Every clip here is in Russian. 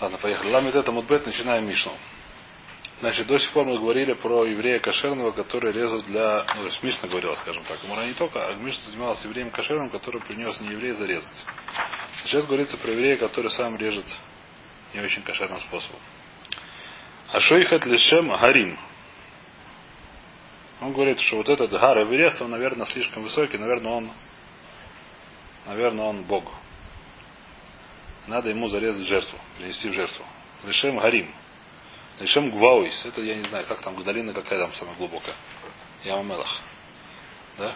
Ладно, поехали. Ламит это мудбет, начинаем Мишну. Значит, до сих пор мы говорили про еврея кошерного, который резал для... Ну, то есть Мишна говорила, скажем так. Мура не только, а Мишна занималась евреем кошерным, который принес не еврея зарезать. Сейчас говорится про еврея, который сам режет не очень кошерным способом. А шейхат лишем гарим. Он говорит, что вот этот гар Эверест, он, наверное, слишком высокий, наверное, он наверное, он Бог. Надо ему зарезать жертву, принести в жертву. Лишем Гарим. Лишем Гвауис. Это я не знаю, как там долина какая там самая глубокая. Яма Мелах. Да?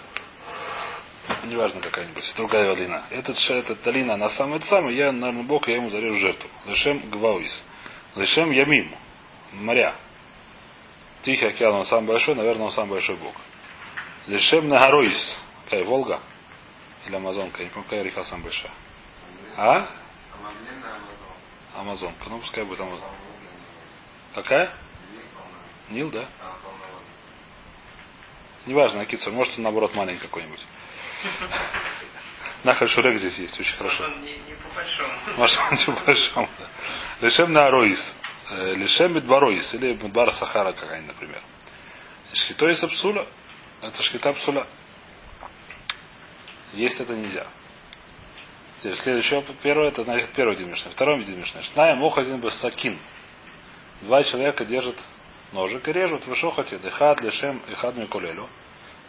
Неважно какая-нибудь, другая долина. Этот, этот долина, она самая самая, я, наверное, Бог, я ему зарежу жертву. Лишем Гвауис. Лишем Ямим. Моря. Тихий океан, он самый большой, наверное, он самый большой Бог. Лишем Нагароис. Какая Волга? Или Амазонка? Я не помню, какая река самая большая. А? Амазонка. Ну, пускай будет Амазонка. Какая? Нил, да? Неважно, Акица, может он наоборот маленький какой-нибудь. Нахаль Шурек здесь есть, очень хорошо. Может, он не, не по большому. Может, он не по большому. Лишем на Ароис. Лишем Мидбароис. Или Мидбар Сахара какая-нибудь, например. Шхитой Псуля. Это шхита Псуля. Есть это нельзя. Теперь следующее, первое, это первый день Мишны. Второй день Мишны. Шная мохазин бы сакин. Два человека держат ножик и режут в шохоте. Дехад, лешем и хад микулелю.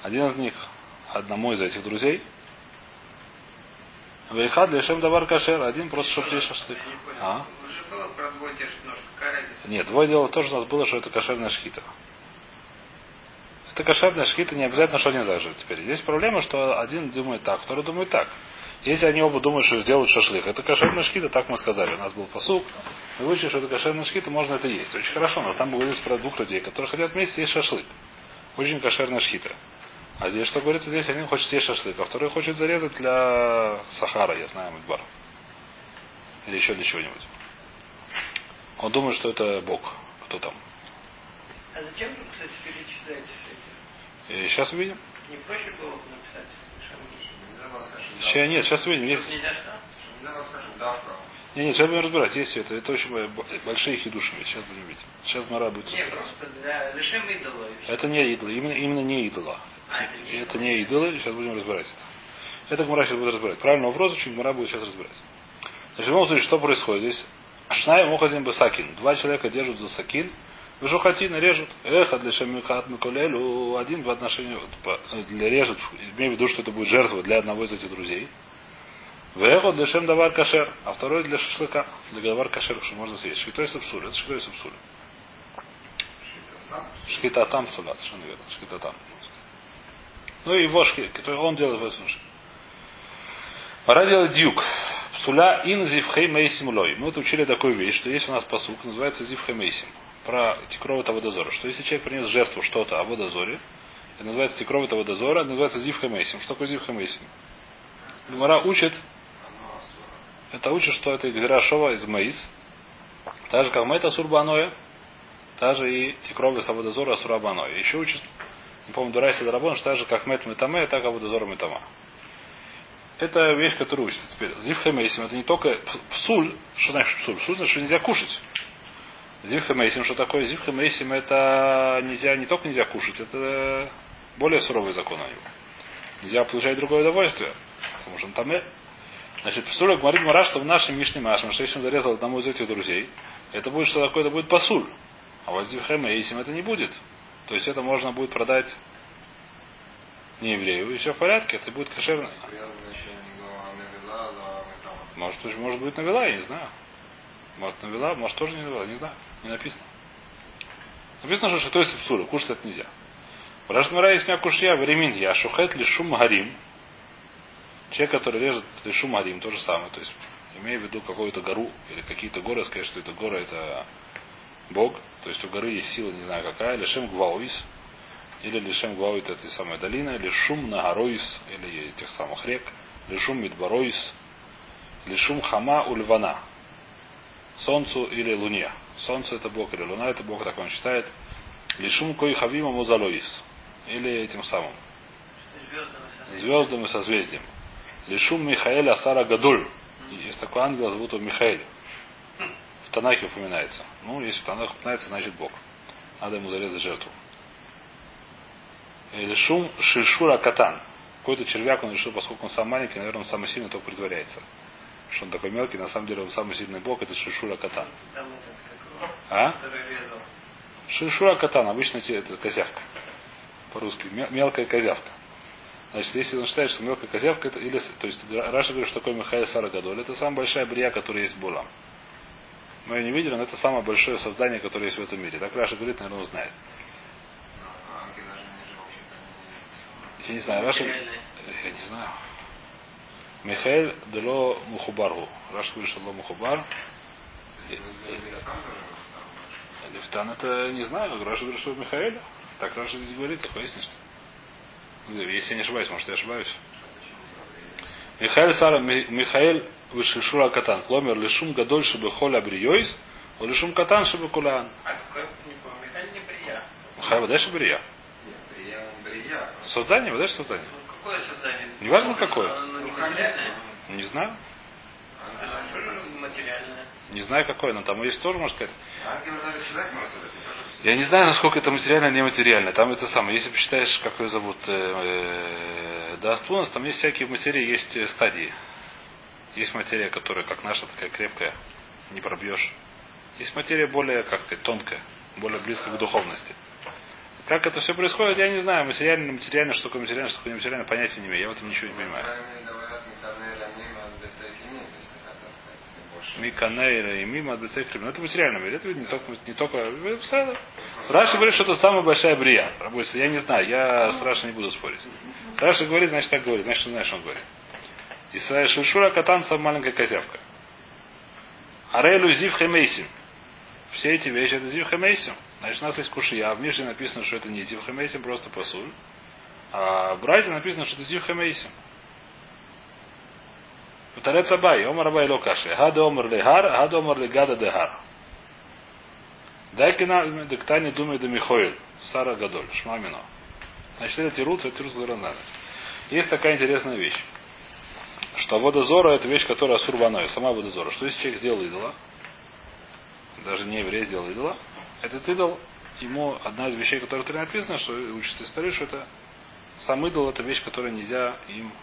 Один из них одному из этих друзей. Вейхад лешем давар кашер. Один просто, чтобы здесь шашлык. А? Нет, двое дело тоже у нас было, что это кошерная шхита. Это кошерная шхита, не обязательно, что они заживут. Теперь есть проблема, что один думает так, второй думает так. Если они оба думают, что сделают шашлык, это кошерная шхита, так мы сказали. У нас был посук. Мы выучили, что это кошерная шхита, можно это есть. Очень хорошо, но там говорится про двух людей, которые хотят вместе есть шашлык. Очень кошерная шхита. А здесь что говорится? Здесь один хочет съесть шашлык, а второй хочет зарезать для Сахара, я знаю, Мидбар. Или еще для чего-нибудь. Он думает, что это Бог. Кто там? А зачем вы, кстати, это? И сейчас увидим. Не проще было бы написать Сейчас, нет, сейчас увидим. Есть... Нельзя что? Не, нет, сейчас будем разбирать. Есть это. Это очень большие хидуши. Сейчас будем видеть. Сейчас Мара будет. Не, просто для лишим идола. Это не идолы. Именно, именно не идола. А, это не это не идолы. Сейчас будем разбирать это. Это Гмара сейчас будет разбирать. Правильный вопрос, очень Гмара будет сейчас разбирать. Значит, в любом случае, что происходит здесь? Шнай мухазин сакин. Два человека держат за сакин. Вежухатина режут. Эх, а для шамикат миколелю один в отношении для режет, имею в виду, что это будет жертва для одного из этих друзей. Вехо для шем давар кашер, а второй для шашлыка, для давар кашер, что можно съесть. Шхитой сапсуля, это шхитой сапсуля. Шхита там суля, совершенно верно. Шхита там. Ну и его шхи, который он делает в этом. Пора делать дюк. Псуля ин зивхей мейсим лой. Мы вот учили такую вещь, что есть у нас посук, называется зивхей мейсим. Про тикровый водозора. Что если человек принес жертву что-то о водозоре, это называется тикровый водозора, это называется зивхей мейсим. Что такое зивхей мейсим? Гумара учит, это учит, что это Гзирашова из Маис. Так же, как Мэта Сурбаноя, та же и Тикровый Саводозора Сурабаноя. Еще учит, не помню, Дурайса Дарабон, что так же, как Мэт Метаме, так и Аводозора Метама. Это вещь, которую учит. Теперь, Зив Хемейсим, это не только псуль, что значит псуль? Псуль значит, что нельзя кушать. Зив Хемейсим, что такое? Зив Хемейсим, это нельзя, не только нельзя кушать, это более суровый закон у него. Нельзя получать другое удовольствие. Потому что он там Значит, псуля говорит Мара, что в нашем Мишне Машем, что если он зарезал одному из этих друзей, это будет что такое? Это будет пасуль. А вот Зивхема и Исим это не будет. То есть это можно будет продать не еврею, и все в порядке, это будет кошерно. Может, может быть навела, я не знаю. Может навела, может тоже не навела, не знаю. Не написано. Написано, что есть псуля, кушать это нельзя. Рашмара есть меня кушья, времен я шухет ли шум гарим. Человек, который режет лишум гарим, то же самое. То есть, имея в виду какую-то гору или какие-то горы, сказать, что это гора, это Бог. То есть у горы есть сила, не знаю какая, лишем гвауис. Или лишем гвауит это самая долина, или шум нагароис, или этих самых рек, лишум мидбароис, лишум хама ульвана. Солнцу или луне. Солнце это Бог или луна это Бог, так он считает. Лишум кой хавима музалоис. Или этим самым. Звездам и созвездием. Лишум Михаэля Асара Гадуль. Есть такой ангел, зовут его Михаэль. Танахе упоминается. Ну, если в Танахе упоминается, значит Бог. Надо ему зарезать жертву. Или шум шишура катан. Какой-то червяк он решил, поскольку он сам маленький, наверное, он самый сильный, только притворяется. Что он такой мелкий, на самом деле он самый сильный бог, это шишура катан. А? Шишура катан, обычно это козявка. По-русски. Мел- Мелкая козявка. Значит, если он считает, что мелкая козявка, это или, то есть Раша говорит, что такое Михаил Сара Гадоль, это самая большая брия, которая есть в Булам. Мы ее не видели, но это самое большое создание, которое есть в этом мире. Так Раша говорит, наверное, он знает. Я не знаю, Раша... Я не знаю. Михаил Дело Мухубаргу. Раша говорит, что Ло Мухубар. Левтан это не знаю. Раша говорит, что Михаил. Так Раша здесь говорит, так выяснишь. Если я не ошибаюсь, может я ошибаюсь. Михаил Сара Ми- Михаил Вышишура Катан. Кломер лишум гадоль шибы холя бриойс, о лишум катан шибы кулан. А Михаил не прия. Михаил Вадеш Брия. Создание, Вадеш создание. Какое создание? Неважно, какое. Оно не. Не знаю. Материальное. Не знаю какое, но там есть тоже, можно сказать. Я не знаю, насколько это материально, нематериально. Там это самое. Если посчитаешь, как ее зовут, э, э, Даастунас, там есть всякие материи, есть э, стадии. Есть материя, которая, как наша, такая крепкая, не пробьешь. Есть материя более, как сказать, тонкая, более близкая к духовности. Как это все происходит, я не знаю. Материально, материально, что такое материально, что такое нематериально, понятия не имею. Я в этом ничего не понимаю. Миканейра и мимо Адбецекрим. Но это в материальном мире. Это не только, не только. Раша говорит, что это самая большая брия. Работается. Я не знаю, я с Рашей не буду спорить. Раша говорит, значит так говорит, значит, знаешь, что он говорит. Исаия Шишура Катан самая маленькая козявка. Арелю Зив Хемейсим. Все эти вещи это Зив Хемейсим. Значит, у нас есть кушия. А в Мишле написано, что это не Зив Хемейсим, просто посуль. А в Брайте написано, что это Зив Хемейсим. Путарец Абай, Омар Абай Локаши. Гада Омар Легар, Гада Омар Легада Дегар. Дайкина Дектани Думи де Михоэль. Сара Гадоль. Шмамино. Значит, это тирут, это тирут Гуранада. Есть такая интересная вещь. Что водозора это вещь, которая асурваной, сама водозора. Что если человек сделал идола, даже не еврей сделал идола, этот идол, ему одна из вещей, которая тут написано, что учится история, что это сам идол это вещь, которая нельзя им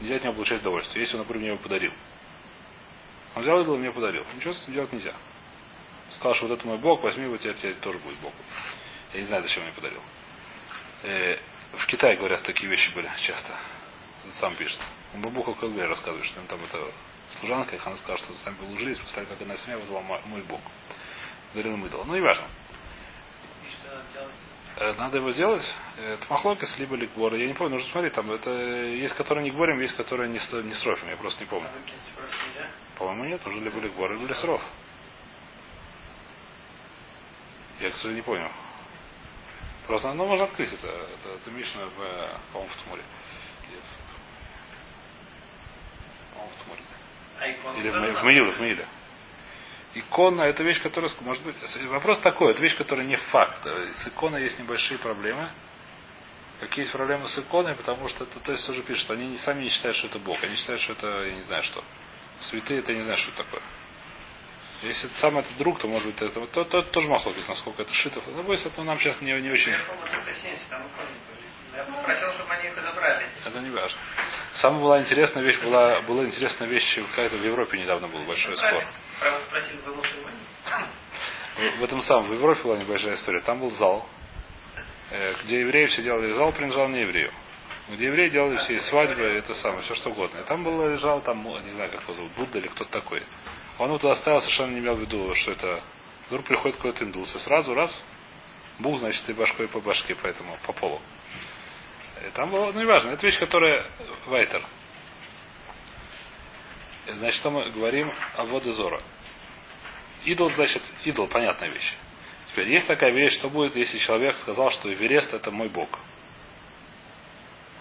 нельзя от него получать удовольствие. Если он, например, мне его подарил. Он взял идол и мне подарил. Ничего с этим делать нельзя. Сказал, что вот это мой Бог, возьми его, тебе, тебе тоже будет Бог. Я не знаю, зачем мне подарил. Э, в Китае, говорят, такие вещи были часто. Он сам пишет. Он Бабуха Калве рассказывает, что он там это служанка, их она сказала, что сами положились, поставили, как она семья вызвала мо- мой Бог. Дарил им идол. Ну, не важно. Надо? Э, Надо его сделать. Э, Это махлокис, либо ликбора. Я не помню, нужно смотреть. Там это есть, которые не говорим, есть, которые не, с- не срофим. Я просто не помню. А? По-моему, нет, уже либо ликбор, либо сров. Я, к сожалению, не понял. Просто, ну, можно открыть это. Это, это Мишна, э, по-моему, в Тмуре. Или в- По-моему, в Тмуре. А икону Или в, Ме- в Меиле. Икона это вещь, которая, может быть, вопрос такой, это вещь, которая не факт. С иконой есть небольшие проблемы. Какие есть проблемы с иконой, потому что это, то есть уже пишет, что они не, сами не считают, что это Бог. Они считают, что это, я не знаю что. Святые, это я не знаю, что это такое. Если это сам этот друг, то может быть это, то, то, тоже махлокис, насколько это шитов. Ну, бойся, это нам сейчас не, не очень. Я помню, что это 70, там иконы были. Я попросил, чтобы они их забрали. Это не важно. Самая была интересная вещь, была, была интересная вещь, какая-то в Европе недавно был большой спор. Спросил, вы мусульмане? В этом самом, в Европе была небольшая история. Там был зал, э, где евреи все делали. Зал принадлежал не еврею. Где евреи делали все и свадьбы, и это самое, все что угодно. И там был, лежал, там, ну, не знаю, как его зовут, Будда или кто-то такой. Он вот туда оставил, совершенно не имел в виду, что это... Вдруг приходит какой-то индус, и сразу раз, бух, значит, и башкой по башке, поэтому по полу. И там было, ну, неважно, это вещь, которая вайтер. Значит, что мы говорим о водозора. Идол, значит, идол, понятная вещь. Теперь есть такая вещь, что будет, если человек сказал, что Эверест это мой бог.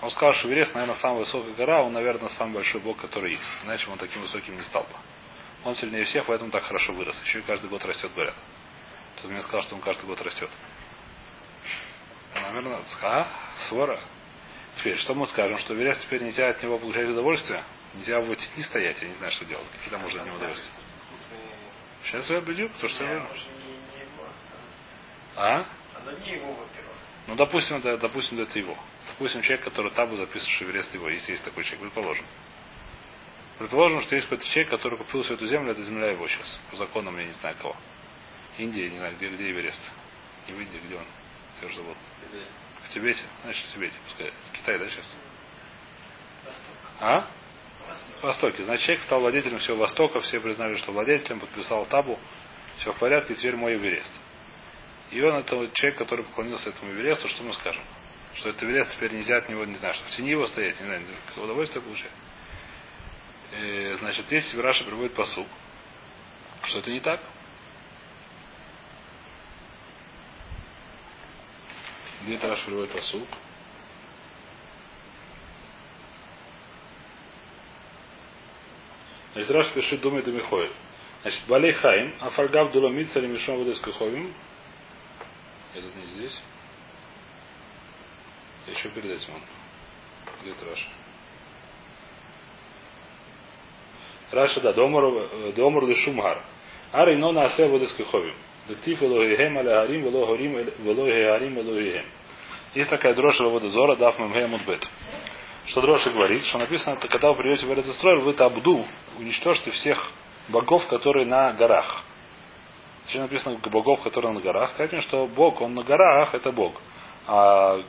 Он сказал, что Эверест, наверное, самая высокая гора, он, наверное, самый большой бог, который есть. Иначе он таким высоким не стал бы. Он сильнее всех, поэтому так хорошо вырос. Еще и каждый год растет, говорят. Тут мне сказал, что он каждый год растет. Наверное, а? Свора. Теперь, что мы скажем, что Эверест теперь нельзя от него получать удовольствие? Нельзя в тени стоять, я не знаю, что делать. Там можно от него удовольствия. Сейчас я бедюк, то что я не, не. А? Не. Ну, допустим, это, допустим, это его. Допустим, человек, который табу записывает Шеверест его, если есть такой человек, предположим. Предположим, что есть какой-то человек, который купил всю эту землю, это земля его сейчас. По законам, я не знаю кого. Индия, не знаю, где, где Эверест. Не в Индии, где он? Я уже забыл. В Тибете? Значит, в Тибете, пускай. Китай, да, сейчас? А? В Востоке. Значит, человек стал владетелем всего Востока, все признали, что владетелем, подписал табу, все в порядке, теперь мой Эверест. И он, это человек, который поклонился этому Эвересту, что мы скажем? Что это Эверест теперь нельзя от него, не знаю, что в тени его стоять, не знаю, удовольствие получать. Э, значит, здесь Раша приводит посук, что это не так. Где это Раша приводит посук? Значит, Раш пишет Думи Дамихоэль. Значит, Балей Хаим, Афальгав Дуламит, Салимишон Водескаховим. Этот не здесь. Еще перед этим он. Где это Раша? Раша, да, Домор Лешумгар. Ари но на асе Водескаховим. Дектив Элогихем аля Харим, Вело Харим, Вело Харим. Есть такая дрожь Водозора, Даф Мемхем Мудбет. Что Дроши говорит, что написано, когда вы придете в Эрцестрой, вы табду, уничтожьте всех богов, которые на горах. Еще написано богов, которые на горах. Сказать мне, что Бог, он на горах, это Бог. А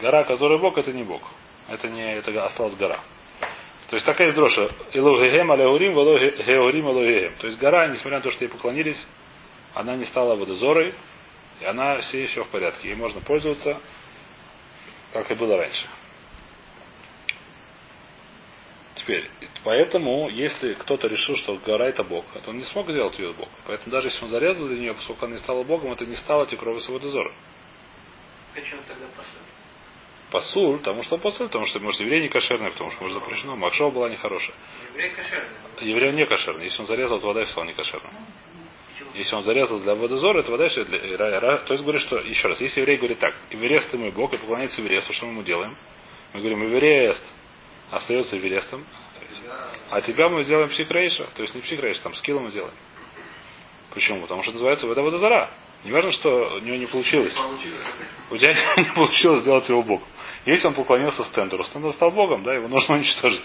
гора, которая Бог, это не Бог. Это не это осталась гора. То есть такая есть дроша. Илогехем алеурим, георим алогехем. То есть гора, несмотря на то, что ей поклонились, она не стала водозорой, и она все еще в порядке. Ей можно пользоваться, как и было раньше. Теперь, поэтому, если кто-то решил, что гора это Бог, то он не смог сделать ее Бог. Поэтому даже если он зарезал для нее, поскольку она не стала Богом, это не стало тикровой сводозора. Почему тогда посуд? Пасуль, потому что он пасуль, потому что, может, еврей не кошерный, потому что, может, запрещено. Макшова была нехорошая. Еврей кошерный. Еврей не кошерный. Если он зарезал, то вода стала не кошерной. Если он зарезал для водозора, это вода все для... ра- То есть говорит, что, еще раз, если еврей говорит так, Эверест ты мой Бог, и поклоняется Эвересту, что мы ему делаем? Мы говорим, Эверест остается Эверестом, а тебя мы сделаем псикрейша, то есть не псикрейша, там скилла мы делаем. Почему? Потому что называется עבודה זרה. Не важно, что у него не получилось. У тебя не получилось сделать его Богом. Если он поклонился стендеру, стендер стал Богом, да, его нужно уничтожить.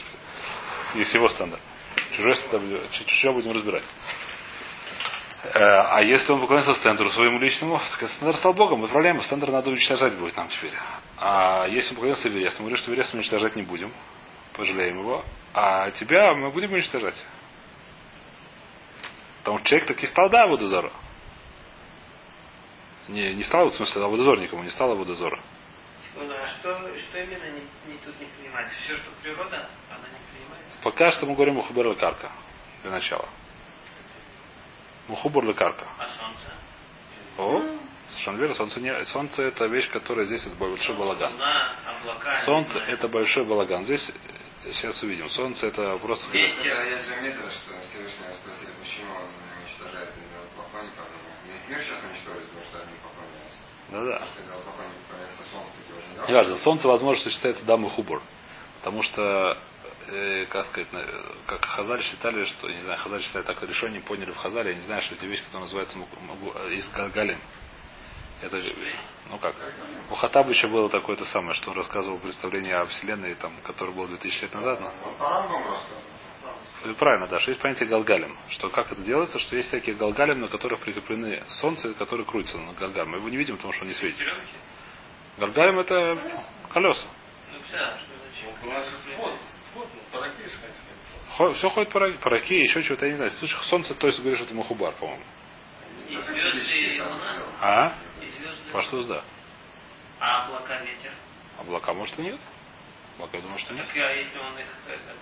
Если его стендер. Чужой стендер, чужой будем разбирать. Э, А если он поклонился стендеру своему личному, так стендер стал Богом, мы проблема, стендер надо уничтожать будет нам теперь. А если он поклонился Эвересту, мы говорим, что Эверест уничтожать не будем, пожалеем его, а тебя мы будем уничтожать. Потому что человек таки стал, да, водозора. Не, не стал, в смысле, а водозор никому не стало водозора. Секунду, а что, что именно не, не тут не принимается? Все, что природа, она не принимается? Пока что мы говорим о Хубер Лекарка. Для начала. Мухубур Лекарка. А солнце? О, совершенно верно. Солнце, не, солнце это вещь, которая здесь это большой балаган. Солнце это большой балаган. Здесь сейчас увидим. Солнце это просто... Ветер. Когда я заметил, что Всевышнего спросили, почему он уничтожает идолопоклонников, весь мир сейчас уничтожит, потому что они поклоняются. Поклоняется солнцу, таки уже не важно, солнце, возможно, считается дамы хубур. Потому что, э, как сказать, как Хазаль считали, что, не знаю, Хазаль считает так, решение поняли в Хазале, я не знаю, что эти вещи, которые называются мук- мугу- э, из Галгалим. Это, ну как, у Хатабыча было такое-то самое, что он рассказывал представление о Вселенной, там, которое было 2000 лет назад. но- рассказывал. И Правильно, да, что есть понятие галгалем. Что как это делается, что есть всякие галгалем, на которых прикреплены солнце, которые крутятся на галгалем. Мы его не видим, потому что он не светит. Галгалем это колеса. Ну, да, что ну, ходит по раке, еще чего-то, я не знаю. В случае солнце, то есть говоришь, это Махубар, по-моему. А? По что да. А облака, ветер? Облака, может, и нет? Облака, я думаю, что нет. Так, а если он их, э, как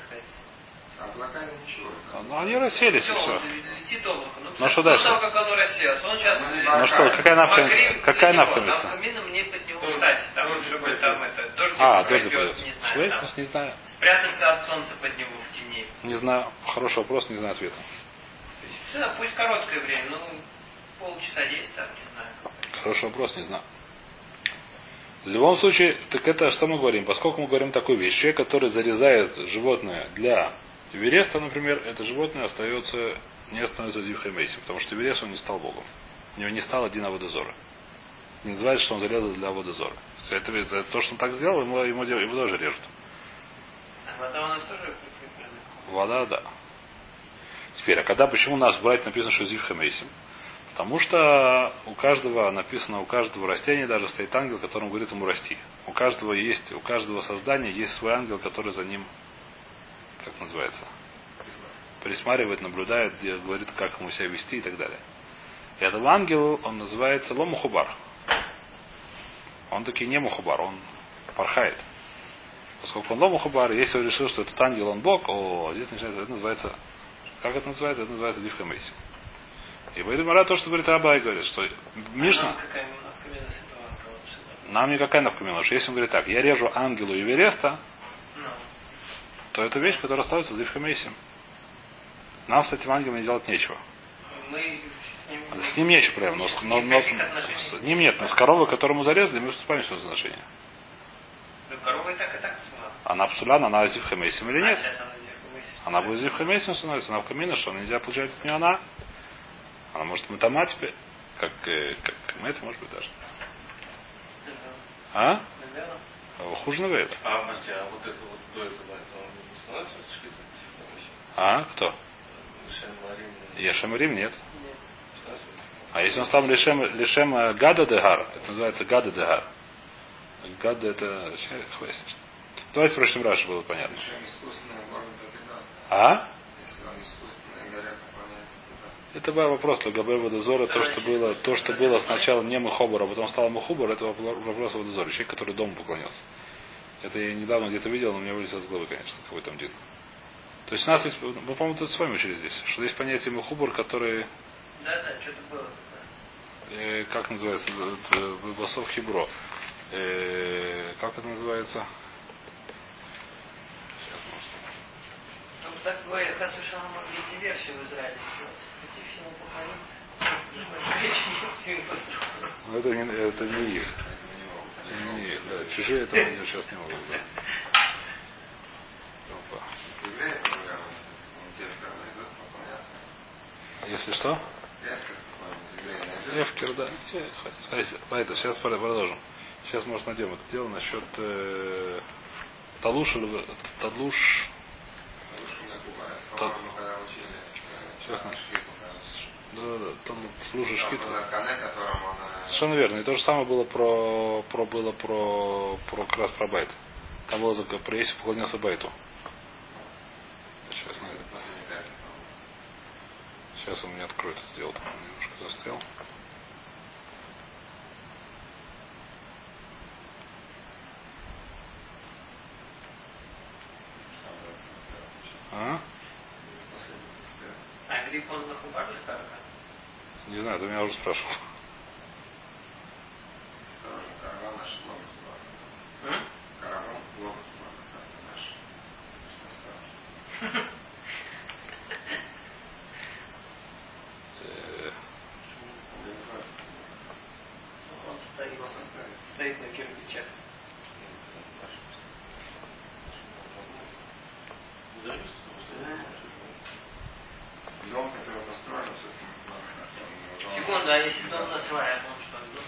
сказать... Облака ничего. Ну, они расселись, и Всё, все. вот летит облако. Ну, Ну, что дальше? того, как оно рассеялось, он сейчас... Ну, э, Ну что, какая навка, Макрим какая навка места? Навкамина мне под него Тоже- встать. Там, тоже какой пойдет. там это, дождь А, тоже пойдет. не знаю. Швейц, там. может, не знаю. Спрятаться от солнца под него в тени. Не знаю. Хороший вопрос, не знаю ответа. Да, пусть короткое время, ну, полчаса есть там, не знаю. Хороший вопрос, не знаю. В любом случае, так это что мы говорим? Поскольку мы говорим такую вещь, человек, который зарезает животное для Вереста, например, это животное остается, не становится Зивхой Мейси, потому что Верес он не стал Богом. У него не стал один Аводозора. Не называется, что он зарезал для Аводозора. Это, это, то, что он так сделал, ему, ему, ему тоже режут. А вода у нас тоже? Вода, да. Теперь, а когда, почему у нас в Брайте написано, что Зивха Мейсим? Потому что у каждого написано, у каждого растения даже стоит ангел, которому говорит ему расти. У каждого есть, у каждого создания есть свой ангел, который за ним, как называется, присматривает, наблюдает, говорит, как ему себя вести и так далее. И этот ангел, он называется Ломухубар. Он таки не Мухубар, он пархает. Поскольку он Ломухубар, если он решил, что этот ангел, он Бог, о, здесь начинается, это называется, как это называется? Это называется Дивха Мейси. И Байдумара то, что говорит Абай, говорит, что Мишна... Нам этого никакая навкамина. что Если он говорит так, я режу ангелу и вереста, Ну, то это вещь, которая остается с Дивхамейсим. Нам с этим ангелом делать нечего. мы с ним... С ним нечего прямо, но, с- но- но- с ним нет, но с коровой, которому зарезали, мы вступаем с ним в отношения. Да корова и так, и так. Она псулян, она Зивхамейсим или А нет? она. Она будет Зивхамейсим становится, она в камине, что нельзя получать от нее она. Она может мутама теперь, как, как это может быть даже. А? Хуже Навейла. А, подожди, а вот это вот до этого, А? Кто? Ешем Рим нет. А если он стал лишем, лишем э, гада дегар, это называется гада дегар. Гада это... хвастишь. Давайте в прошлом раз было понятно. А? Это был вопрос Лагабе Водозора, то, что было, то, что было сначала не Мухобор, а потом стало Мухобор, это вопро- вопрос Водозора, человек, который дому поклонился. Это я недавно где-то видел, но у меня вылетело из головы, конечно, какой там дин. То есть у нас есть, мы, по-моему, это с вами учили здесь, что есть понятие Мухубор, который, Да, да, что-то было э, как называется, э, Басов Хибро. Э, как это называется? Ну, так говорят, Хасу Шалом есть версию в Израиле сделать. Идти всему поклониться. Ну, это не, это не их. Не Не да. Чужие это они сейчас не могут, да. Если что? Эфкер, да. Поэтому сейчас продолжим. Сейчас, может, найдем это дело насчет э, Талуш или Тадлуш. Сейчас, на- шкиту, да. Да, там служишь он... э, Совершенно верно. И то же самое было про, про было про, про как раз про байт. Там было за- про если поклонился байту. Сейчас, найду. Сейчас он мне откроет это дело. Там немножко застрял. А? А гриб он нахубар или как? Не знаю, ты меня уже спрашивал. Осторожно, караван наш ловит туда. М? Караван ловит туда, как наш. Осторожно. Э, Организация. Он стоит. Просто стоит. Стоит на кирпичах. Дом, который построен, все-таки Секунду, а если дом на сваях, он что? дом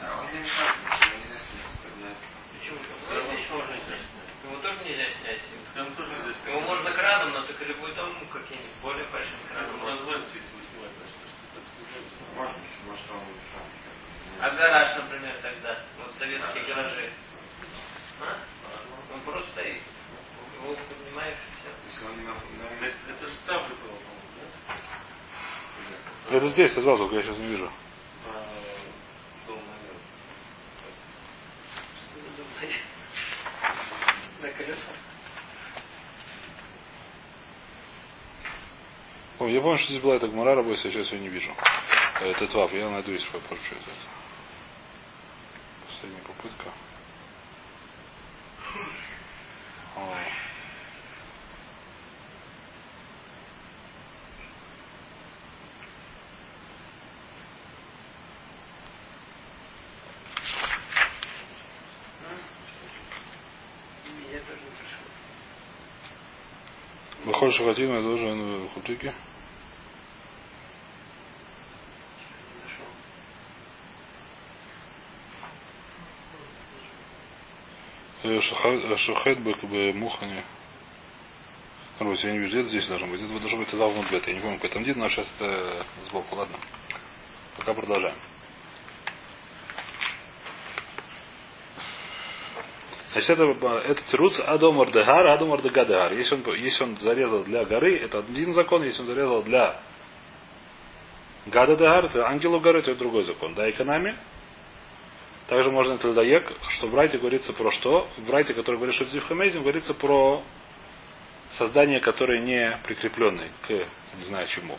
на Он не мешает, его нельзя с ним поднять. Почему? Его здесь можно снять. Его тоже нельзя снять. Там тоже здесь. Его можно краном, но только любой дом каким-нибудь более большим краном. Ну, можно. назвать, если вы снимать, значит, что это Можно, если может он сам А гараж, например, тогда? Вот советские гаражи. А? Он просто стоит. Его поднимаешь и все. Если он не на... на- Это, это же там же было, по-моему, да? Это здесь, сразу, только я сейчас не вижу. А, дом, наверное. Что за дом стоит? На колесах. О, я помню, что здесь была эта гмара работа, я сейчас ее не вижу. Э, Этот вав, я найду, если попозже. это. Последняя попытка. О. М? Я тоже не пришел. Выходишь хатину, я должен в хутыке. Шухет бы бы мухани. Короче, я не вижу, это здесь должно быть. Это должно быть тогда внутри. Я не помню, какой там дин, но сейчас это сбоку. Ладно. Пока продолжаем. Значит, это, это тируц Адомар Дегар, Адомар Дегадегар. Если он, если он зарезал для горы, это один закон. Если он зарезал для Гада это ангелу горы, то это другой закон. Да, экономия. Также можно это даек, что в Райте говорится про что? В Райте, который говорит, что это Зивхамейзим, говорится про создание, которое не прикрепленное к не знаю чему.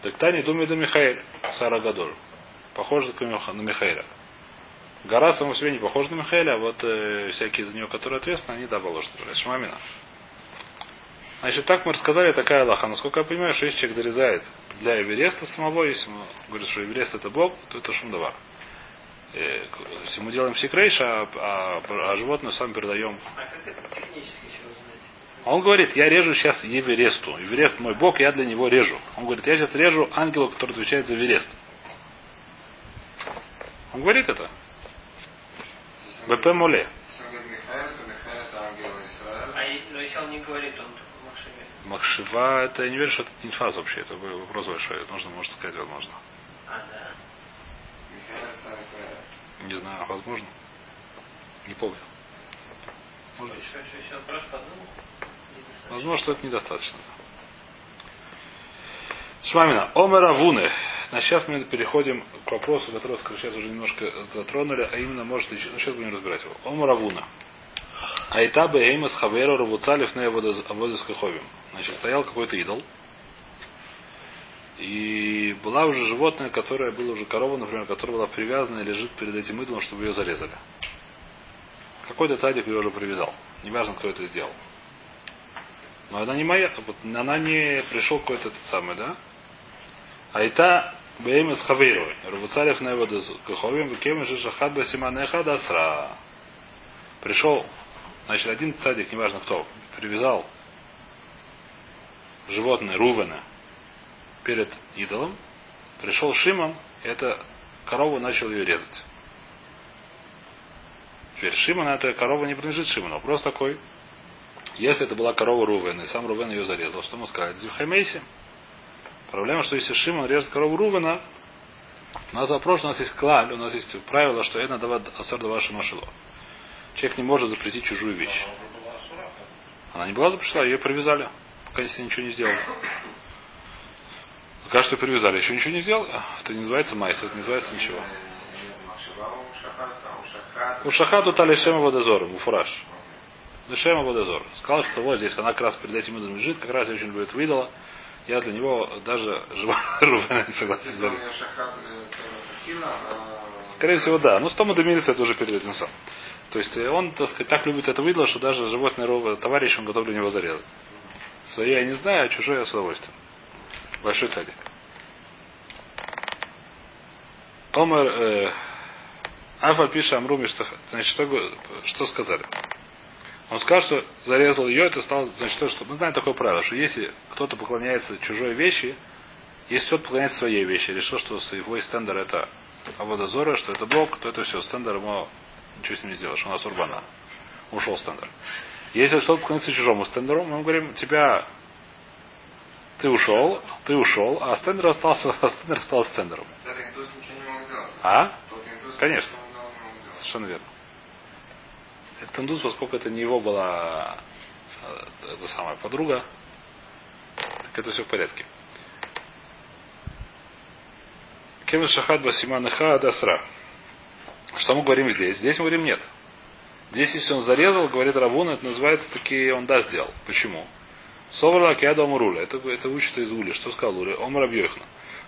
Так Тани думает до Михаэль, Сара Гадоль. Похоже на Михаэля. Гора сама по себе не похожа на Михаэля, а вот э, всякие за нее, которые ответственны, они да положат. Шмамина. Значит, так мы рассказали, такая Аллаха. Насколько я понимаю, что если человек зарезает для Эвереста самого, если мы говорим, что Эверест это Бог, то это Шумдавар. Э, если мы делаем секрейш, а, а, а животное сам передаем. А узнать? Он говорит, я режу сейчас Эвересту. Эверест мой бог, я для него режу. Он говорит, я сейчас режу ангелу, который отвечает за Эверест. Он говорит это. БП Моле. Это. А. Макшива, это я не верю, что это не фаз вообще. Это вопрос большой. Это нужно, может сказать, возможно. А, да. Не знаю, возможно. Не помню. Может быть. Возможно, что это недостаточно. Шмамина. Омера Вуны. Значит, сейчас мы переходим к вопросу, который сейчас уже немножко затронули, а именно, может, еще, ну, сейчас будем разбирать его. Омера Вуна. Айта Беймас Хаверу Равуцалев на Аводис Каховим. Значит, стоял какой-то идол. И была уже животное, которое было уже корова, например, которая была привязана и лежит перед этим идолом, чтобы ее зарезали. Какой-то цадик ее уже привязал. Неважно, кто это сделал. Но она не моя, вот она не пришел какой-то этот самый, да? А это Беймес Хавейрой. Рабуцарев на его Каховим, Векем Шахад Басиманеха Дасра. Пришел, значит, один цадик, неважно кто, привязал животное Рувена перед идолом. Пришел Шимон, и эта корову начал ее резать. Теперь Шимон, эта корова не принадлежит Шимону, вопрос такой. Если это была корова Рувена, и сам Рувен ее зарезал, что ему сказать? Зивхаймейси. Проблема, что если Шимон режет корову Рувена, у нас вопрос, у нас есть клаль, у нас есть правило, что это давать асарда ваше машило. Человек не может запретить чужую вещь. Она не была запрещена, ее привязали, пока если ничего не сделали. Пока что привязали, еще ничего не сделали. Это не называется майс, это не называется ничего. У Шахату Талишема Водозор, Муфураж. Лишема Водозор. Сказал, что вот здесь она как раз перед этим идолом лежит, как раз я очень любит выдала. Я для него даже жива Рувена не согласен зарезать. Скорее всего, да. Ну, Стома Демилис это уже перед этим сам. То есть э, он, так сказать, так любит это выдло, что даже животное рова- товарищ он готов для него зарезать. Свои я не знаю, а чужое я с удовольствием. Большой цадик. Омар э, Афа пишет Амруми, что, значит, что, что сказали? Он сказал, что зарезал ее, это стало, значит, то, что мы знаем такое правило, что если кто-то поклоняется чужой вещи, если кто-то поклоняется своей вещи, решил, что его стендер это עבודה זרה, что это Бог, то это все, стендер ему ничего с ним не сделаешь, он אסור בהנאה. Ушел стендер. Если кто-то поклоняется чужому стендеру, мы говорим, тебя ты ушел, ты ушел, а стендер остался, а стендер остался стендером. А? Конечно. Совершенно верно. Это индус, поскольку это не его была э, эта самая подруга, так это все в порядке. Кевин Шахад Басиманыха Адасра. Что мы говорим здесь? Здесь мы говорим нет. Здесь, если он зарезал, говорит Равун, это называется таки он да сделал. Почему? Соврала Киада Омруля. Это, это учится из Ули. Что сказал Ули? Омра Бьехна.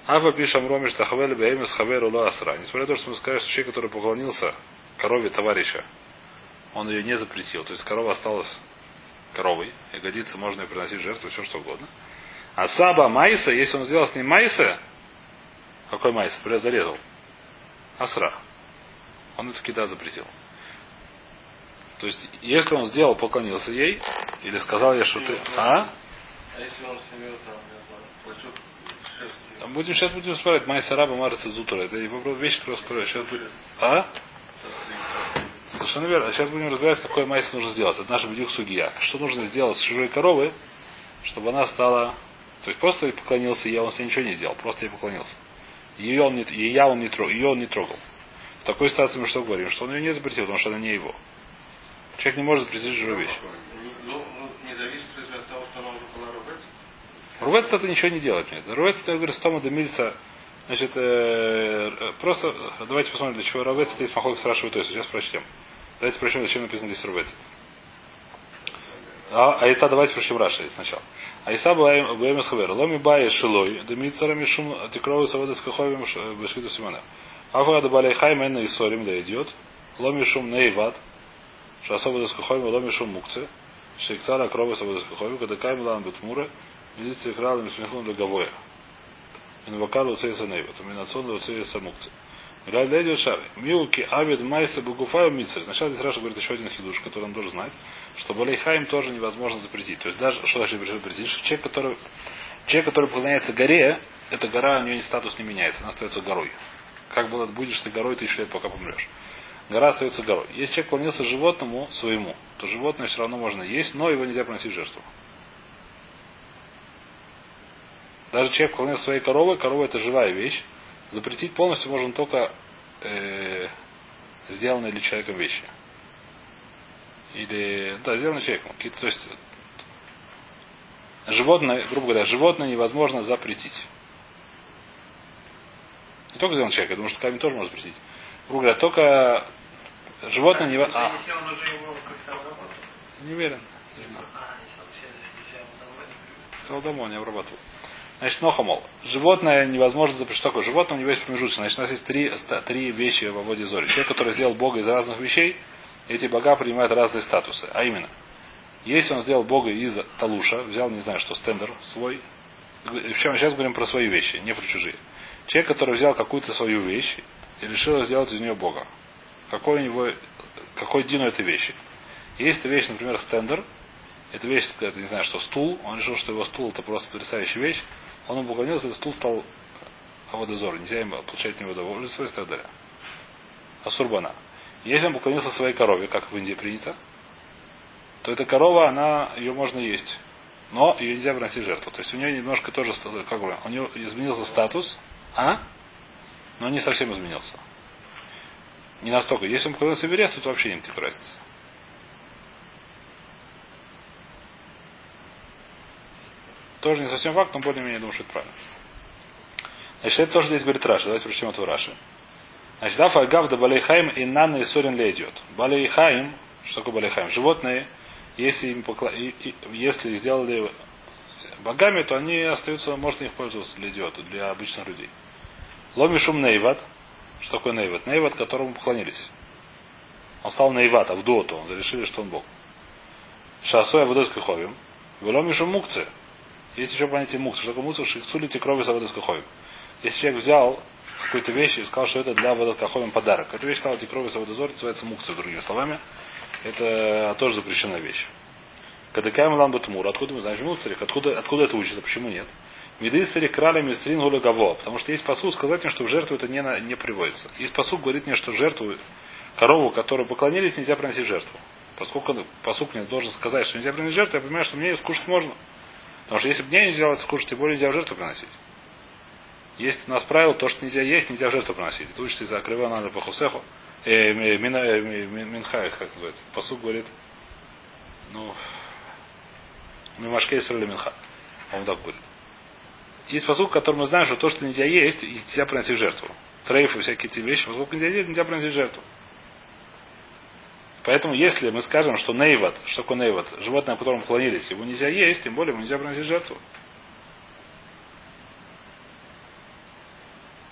Ава пишем Ромиш Тахавели Беемес Хаверу Ла Асра. Несмотря на то, что мы сказали, что человек, который поклонился корове товарища, он ее не запретил. То есть корова осталась коровой. И годится, можно ее приносить жертву, все что угодно. А Саба Майса, если он сделал с ней Майса, какой Майса? Например, зарезал. Асра. Он это да запретил. То есть, если он сделал, поклонился ей, или сказал ей, что ты... А? А если он снимет там, не знаю, плачет 6 Там будем, сейчас будем спорить. Майса раба Марса Зутра. Это вопрос вещь, которую. Сейчас будет. А? Совершенно верно. А сейчас будем разбирать, какой майс нужно сделать. Это наша бедюк судья. Что нужно сделать с чужой коровы, чтобы она стала... То есть просто ей поклонился, я он себе ничего не сделал, просто ей поклонился. Ее он не, и я он не трогал, ее он не трогал. В такой ситуации мы что говорим? Что он ее не запретил, потому что она не его. Человек не может запретить чужую вещь. Ну, ну, не зависит от того, что она уже была рубец? Рувец это ничего не делает. Нет. Рувец это, я говорю, стома демильца. Значит, э, э, просто давайте посмотрим, для чего Рувец это есть махлок спрашивает, то есть сейчас прочтем. Давайте прочтем, зачем написано здесь Рувец. А, а это давайте прочтем Раша сначала. Айса Баем Хавер. Ломи Бая Шилой. Демицара Мишум Тикрову Савода Скаховим Бешкиту Симона. Афада Балей Хайм Энна Исорим да идет. Ломи Шум Нейват. Шасова Скаховим Ломи Шум Мукце. Шейктара Кровы Савода Скаховим. Когда Кайм Лан Бетмура. Милиция крала Мисмехун Лаговоя. Инвакалу Уцеяса Нейват. Уминацион Уцеяса Мукце. Идет шары. Милки Авид Майса Бугуфаю Мицер. Сначала здесь Раша говорит еще один хидуш, который он должен знать, что Балейхаим тоже невозможно запретить. То есть даже, что значит запретить? Что человек, который, человек, который поклоняется горе, эта гора, у нее статус не меняется, она остается горой. Как было, будешь ты горой тысячу лет, пока помрешь. Гора остается горой. Если человек поклонился животному своему, то животное все равно можно есть, но его нельзя приносить в жертву. Даже человек поклонился своей коровой, корова это живая вещь. Запретить полностью можно только э, сделанные ли человеком вещи. Или, да, сделанные человеком. Какие-то, то есть, животное, грубо говоря, животное невозможно запретить. Не только сделанный человек, я думаю, что камень тоже можно запретить. Грубо говоря, только животное не... А, обработал. не уверен. Не знаю. А, если он все защищал домой. Сказал домой, не обрабатывал. Значит, нохамол. Животное невозможно запретить. Что такое? Животное у него есть промежуточное. Значит, у нас есть три, три вещи в воде зори. Человек, который сделал Бога из разных вещей, эти бога принимают разные статусы. А именно, если он сделал Бога из талуша, взял, не знаю что, стендер свой, причем сейчас говорим про свои вещи, не про чужие. Человек, который взял какую-то свою вещь и решил сделать из нее Бога. Какой у него, какой дин у этой вещи? Есть эта вещь, например, стендер, эта вещь, это не знаю, что стул, он решил, что его стул это просто потрясающая вещь, он ему поклонился, этот стул стал аводозор, нельзя им получать от него удовольствие и так далее. Асурбана. Если он поклонился своей корове, как в Индии принято, то эта корова, она, ее можно есть. Но ее нельзя приносить жертву. То есть у нее немножко тоже, как бы, у нее изменился статус, а? Но не совсем изменился. Не настолько. Если он поклонился Эвересту, то вообще нет никакой разницы. Тоже не совсем факт, но более-менее думаю, что это правильно. Значит, это тоже здесь говорит Раша. Давайте прочтем это Раши. Значит, дафа гав да балейхаим и нанна и сорин ли идет. Балейхаим, что такое балейхаим? Животные, если им покла... если сделали богами, то они остаются, можно их пользоваться для идиота, для обычных людей. Ломишум нейват. Что такое нейват? Нейват, которому поклонились. Он стал нейват, а в дуоту. Он решили, что он бог. Шасоя водой с каховим. Веломишум мукце. Есть еще понятие мукцы. Что такое мукцы? Шихцулите крови за каховим. Если человек взял какую-то вещь и сказал, что это для водокаховим подарок. Эта вещь стала крови за водозор, называется мукция, другими словами. Это тоже запрещенная вещь. Когда Каем Ламбу Тмур, откуда мы знаем муцарик? Откуда, откуда это учится? Почему нет? Медыстари крали мистрин гулягаво. Потому что есть посуд сказать мне, что в жертву это не, на- не приводится. Есть посуд говорит мне, что жертву, корову, которую поклонились, нельзя приносить жертву. Поскольку посуд мне должен сказать, что нельзя приносить жертву, я понимаю, что мне ее скушать можно. Потому что если бы мне нельзя скушать, тем более нельзя в жертву приносить. Есть у нас правило, то, что нельзя есть, нельзя в жертву приносить. Это учится из Акрива надо по Хусеху. Э, ми- мина- э, ми- ми- Минхай, как называется. Посуд говорит, ну, Мимашке Исраиля Минха. Он так говорит. Есть посуд, который мы знаем, что то, что нельзя есть, нельзя приносить в жертву. Трейфы, всякие эти вещи, поскольку нельзя есть, нельзя приносить в жертву. Поэтому, если мы скажем, что нейват, что такое нейват, животное, о котором поклонились, его нельзя есть, тем более его нельзя приносить жертву.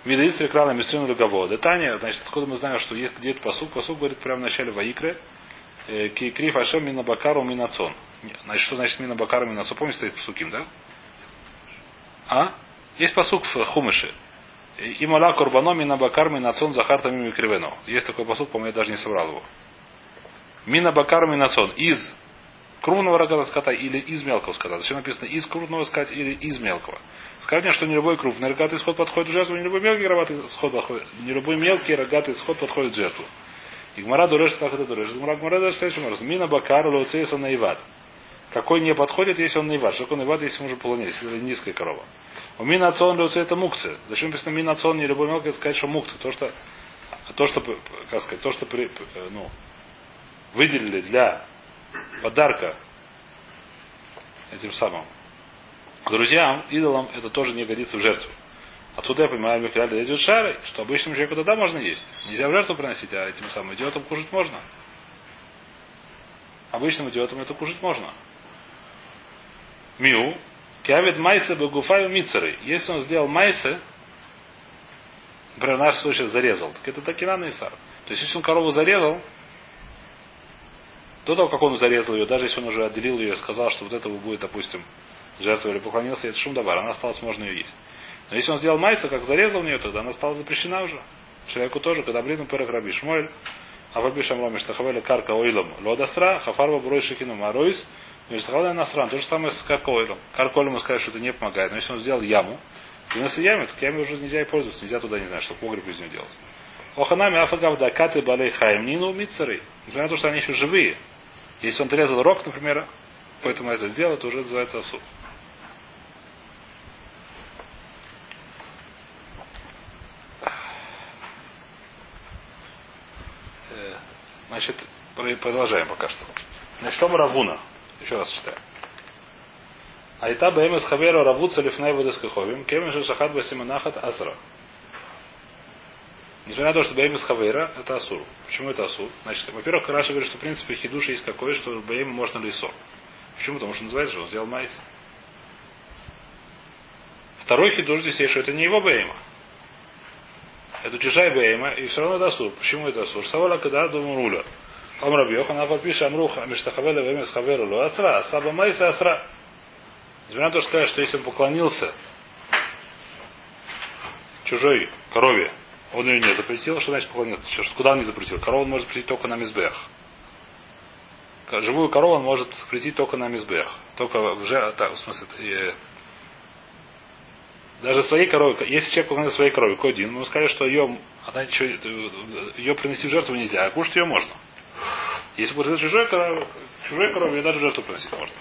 Видоистри крана мистрину луговода. Таня, значит, откуда мы знаем, что есть где-то посук. Посук говорит прямо в начале Ваикры. Кикриф Ашем Минабакару Минацон. Значит, что значит Минабакару Минацон? Помните, стоит посуким, да? А? Есть посук в Хумыше. Имала Курбано Минабакар Минацон Захарта Мими Кривено. Есть такой посук, по-моему, я даже не собрал его. Минабакар Минацон. Из крупного рогатого скота или из мелкого скота. Зачем написано из крупного скота или из мелкого? Скажем, что не любой крупный рогатый исход подходит в жертву, не любой мелкий рогатый исход подходит, не любой мелкий рогатый исход подходит в жертву. И Гмара дурешит, как это дурешит. Гмара Гмара дурешит следующим образом. Мина бакар лоцеса наиват. Какой не подходит, если он наиват. Что такое наиват, если он уже полонец, если это низкая корова. У мина лоце это мукцы. Зачем написано мина ацон, не любой мелкий, сказать, что мукцы. То, что, то, что, как сказать, то, что при, ну, выделили для подарка этим самым друзьям, идолам, это тоже не годится в жертву. Отсюда я понимаю, Михаил идет шары, что обычному человеку тогда можно есть. Нельзя в жертву приносить, а этим самым идиотам кушать можно. Обычным идиотам это кушать можно. Миу. Кявид майса багуфаю мицеры. Если он сделал майсы, например, в нашем случае зарезал, так это такина на Исар. То есть, если он корову зарезал, до того, как он зарезал ее, даже если он уже отделил ее и сказал, что вот этого будет, допустим, жертва или поклонился, это шум давар, она осталась, можно ее есть. Но если он сделал майса, как зарезал нее, тогда она стала запрещена уже. Человеку тоже, когда блин перек раби шмуэль, а в Абишам Ломи Штахавеля Карка Ойлом Лодастра, Хафарба Брой Шикину Маруис, Межтахавеля Насран. То же самое с Карка Ойлом. Карка Ойлом сказать, что это не помогает. Но если он сделал яму, и на яме, так яме уже нельзя и пользоваться, нельзя туда, не знаю, что погреб из нее делать. Оханами Афагавда Каты Балей Хаим Нину Мицары. Несмотря на то, что они еще живые. Если он отрезал рог, например, поэтому это сделал, это уже называется осуд. Значит, продолжаем пока что. Значит, что Равуна? Еще раз читаем. Айта бэмэс хаверу равуца лифнай водоскаховим, кемен же шахат басиманахат асра. Несмотря на то, что бэмэс хавера, это асур. Почему это асур? Значит, во-первых, Раша говорит, что в принципе хидуш есть какой, что бэм можно лисо. Почему? Потому что называется, что он сделал майс. Второй хидуш здесь есть, что это не его бейма. Это чужая бейма, и все равно это асур. Почему это асур? Савола когда думал руля. Ом Рабьеха, на подпише Амруха, Миштахавеля, Вемес Хаверу, Лу Асра, Асаба Майса Асра. Несмотря на то, что сказать, что если он поклонился чужой корове, он ее не запретил, что значит поклонился? Куда он не запретил? Корову он может запретить только на мизбех. Живую корову он может запретить только на мизбех. Только в, же, так, в смысле, э, даже своей корове, если человек поклонился своей корове, кодин, мы сказали, что ее, она, ее принести в жертву нельзя, а кушать ее можно. Если будет чужой корове, чужой корове, ее даже жертву приносить можно.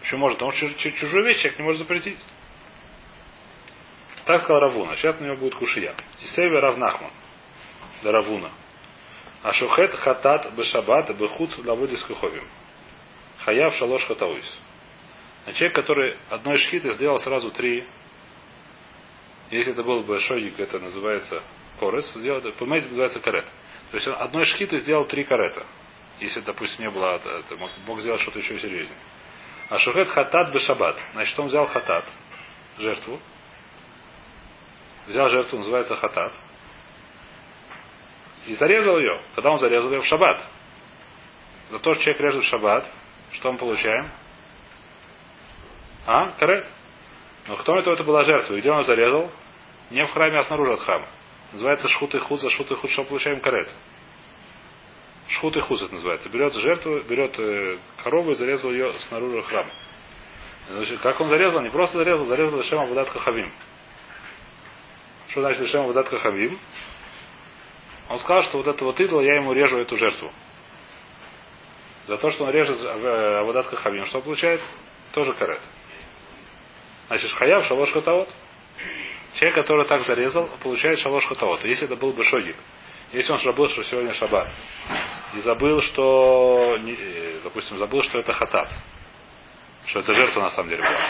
Почему можно? Потому что чужую вещь человек не может запретить. Так сказал Равуна. Сейчас на него будет кушия. И север Равнахман. Да Равуна. А шухет хатат бешабат бехуц лаводис куховим. Хаяв шалош хатауис. А человек, который одной шхиты сделал сразу три если это был бы шойник, это называется порес, сделал, называется карет. То есть он одной шхиты сделал три карета. Если, допустим, не было, это мог, мог сделать что-то еще серьезнее. А шухет хатат бешабат. Значит, он взял хатат, жертву. Взял жертву, называется хатат. И зарезал ее. Когда он зарезал ее в шаббат. За то, что человек режет в шаббат, что мы получаем? А? Карет. Но кто это, это была жертва? И где он зарезал? Не в храме, а снаружи от храма. Называется шхут и худ, за шхут и худ, что получаем карет. Шхут и худ это называется. Берет жертву, берет э, корову и зарезал ее снаружи храма. Значит, как он зарезал? Не просто зарезал, зарезал Лешем Абудат Кахавим. Что значит Лешем Абудат Кахавим? Он сказал, что вот это вот идол, я ему режу эту жертву. За то, что он режет Абудат Кахавим, что получает? Тоже карет. Значит, хаяв шалош хатаот. Человек, который так зарезал, получает шалош хатаот. Если это был бы шогик. Если он забыл, что сегодня шаббат, и забыл, что, допустим, забыл, что это хатат, что это жертва на самом деле была,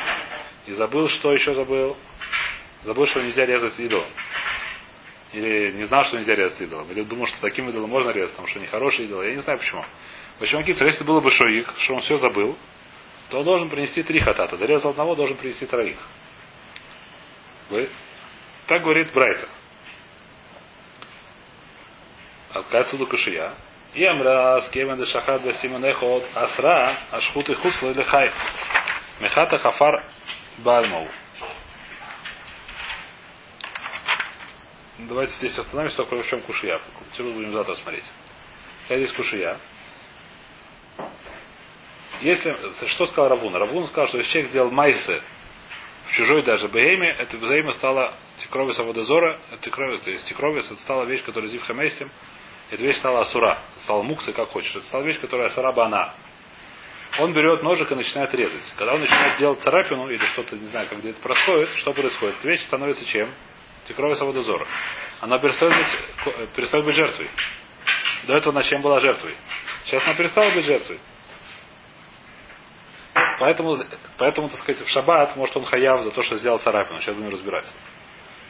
и забыл, что еще забыл, забыл, что нельзя резать идолом, или не знал, что нельзя резать идолом, или думал, что таким идолом можно резать, потому что нехороший идол, я не знаю почему. Почему Кицер, если было бы шоик, что он все забыл, то он должен принести три хатата. Зарезал одного, должен принести троих. Вы? Так говорит Брайта. Отказывается Кушия. И амра с кемен де шахат асра ашхут и хусло или. Мехата хафар бальмау. Давайте здесь остановимся, только в чем кушия. Все будем завтра смотреть. Я здесь кушия. если, что сказал Равуна? Равуна сказал, что если человек сделал майсы в чужой даже бейме, это бейме стала тикровис аводозора, тикровис, то есть тикровис, стала вещь, которая зив хамейсим, эта вещь стала асура, стала мукцы, как хочешь. Это стала вещь, которая асура бана. Он берет ножик и начинает резать. Когда он начинает делать царапину или что-то, не знаю, как где это происходит, что происходит? Эта вещь становится чем? Тикровис аводозора. Она перестает быть, перестает быть жертвой. До этого на чем была жертвой? Сейчас она перестала быть жертвой. Поэтому, поэтому, так сказать, в шаббат, может, он хаяв за то, что сделал царапину. Сейчас будем разбираться.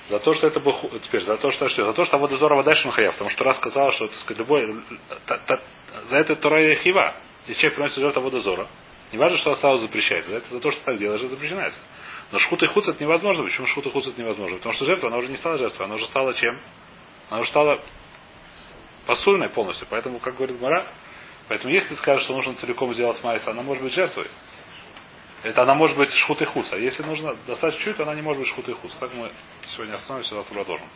За то, что это был теперь, за то, что что? За то, что Аводозора дальше он хаяв. Потому что раз сказал, что, так сказать, любой, та, та, за это Тора хива. Если человек приносит жертву Аводозора, не важно, что осталось запрещается. За это за то, что так делаешь, запрещается. Но шхут и хуц это невозможно. Почему шхут и хуц это невозможно? Потому что жертва, она уже не стала жертвой, она уже стала чем? Она уже стала посульной полностью. Поэтому, как говорит Мара, поэтому если ты скажешь, что нужно целиком сделать майса, она может быть жертвой. Это она может быть шхут и хуц. А если нужно достать чуть, она не может быть шхут и хуц. Так мы сегодня остановимся, завтра продолжим.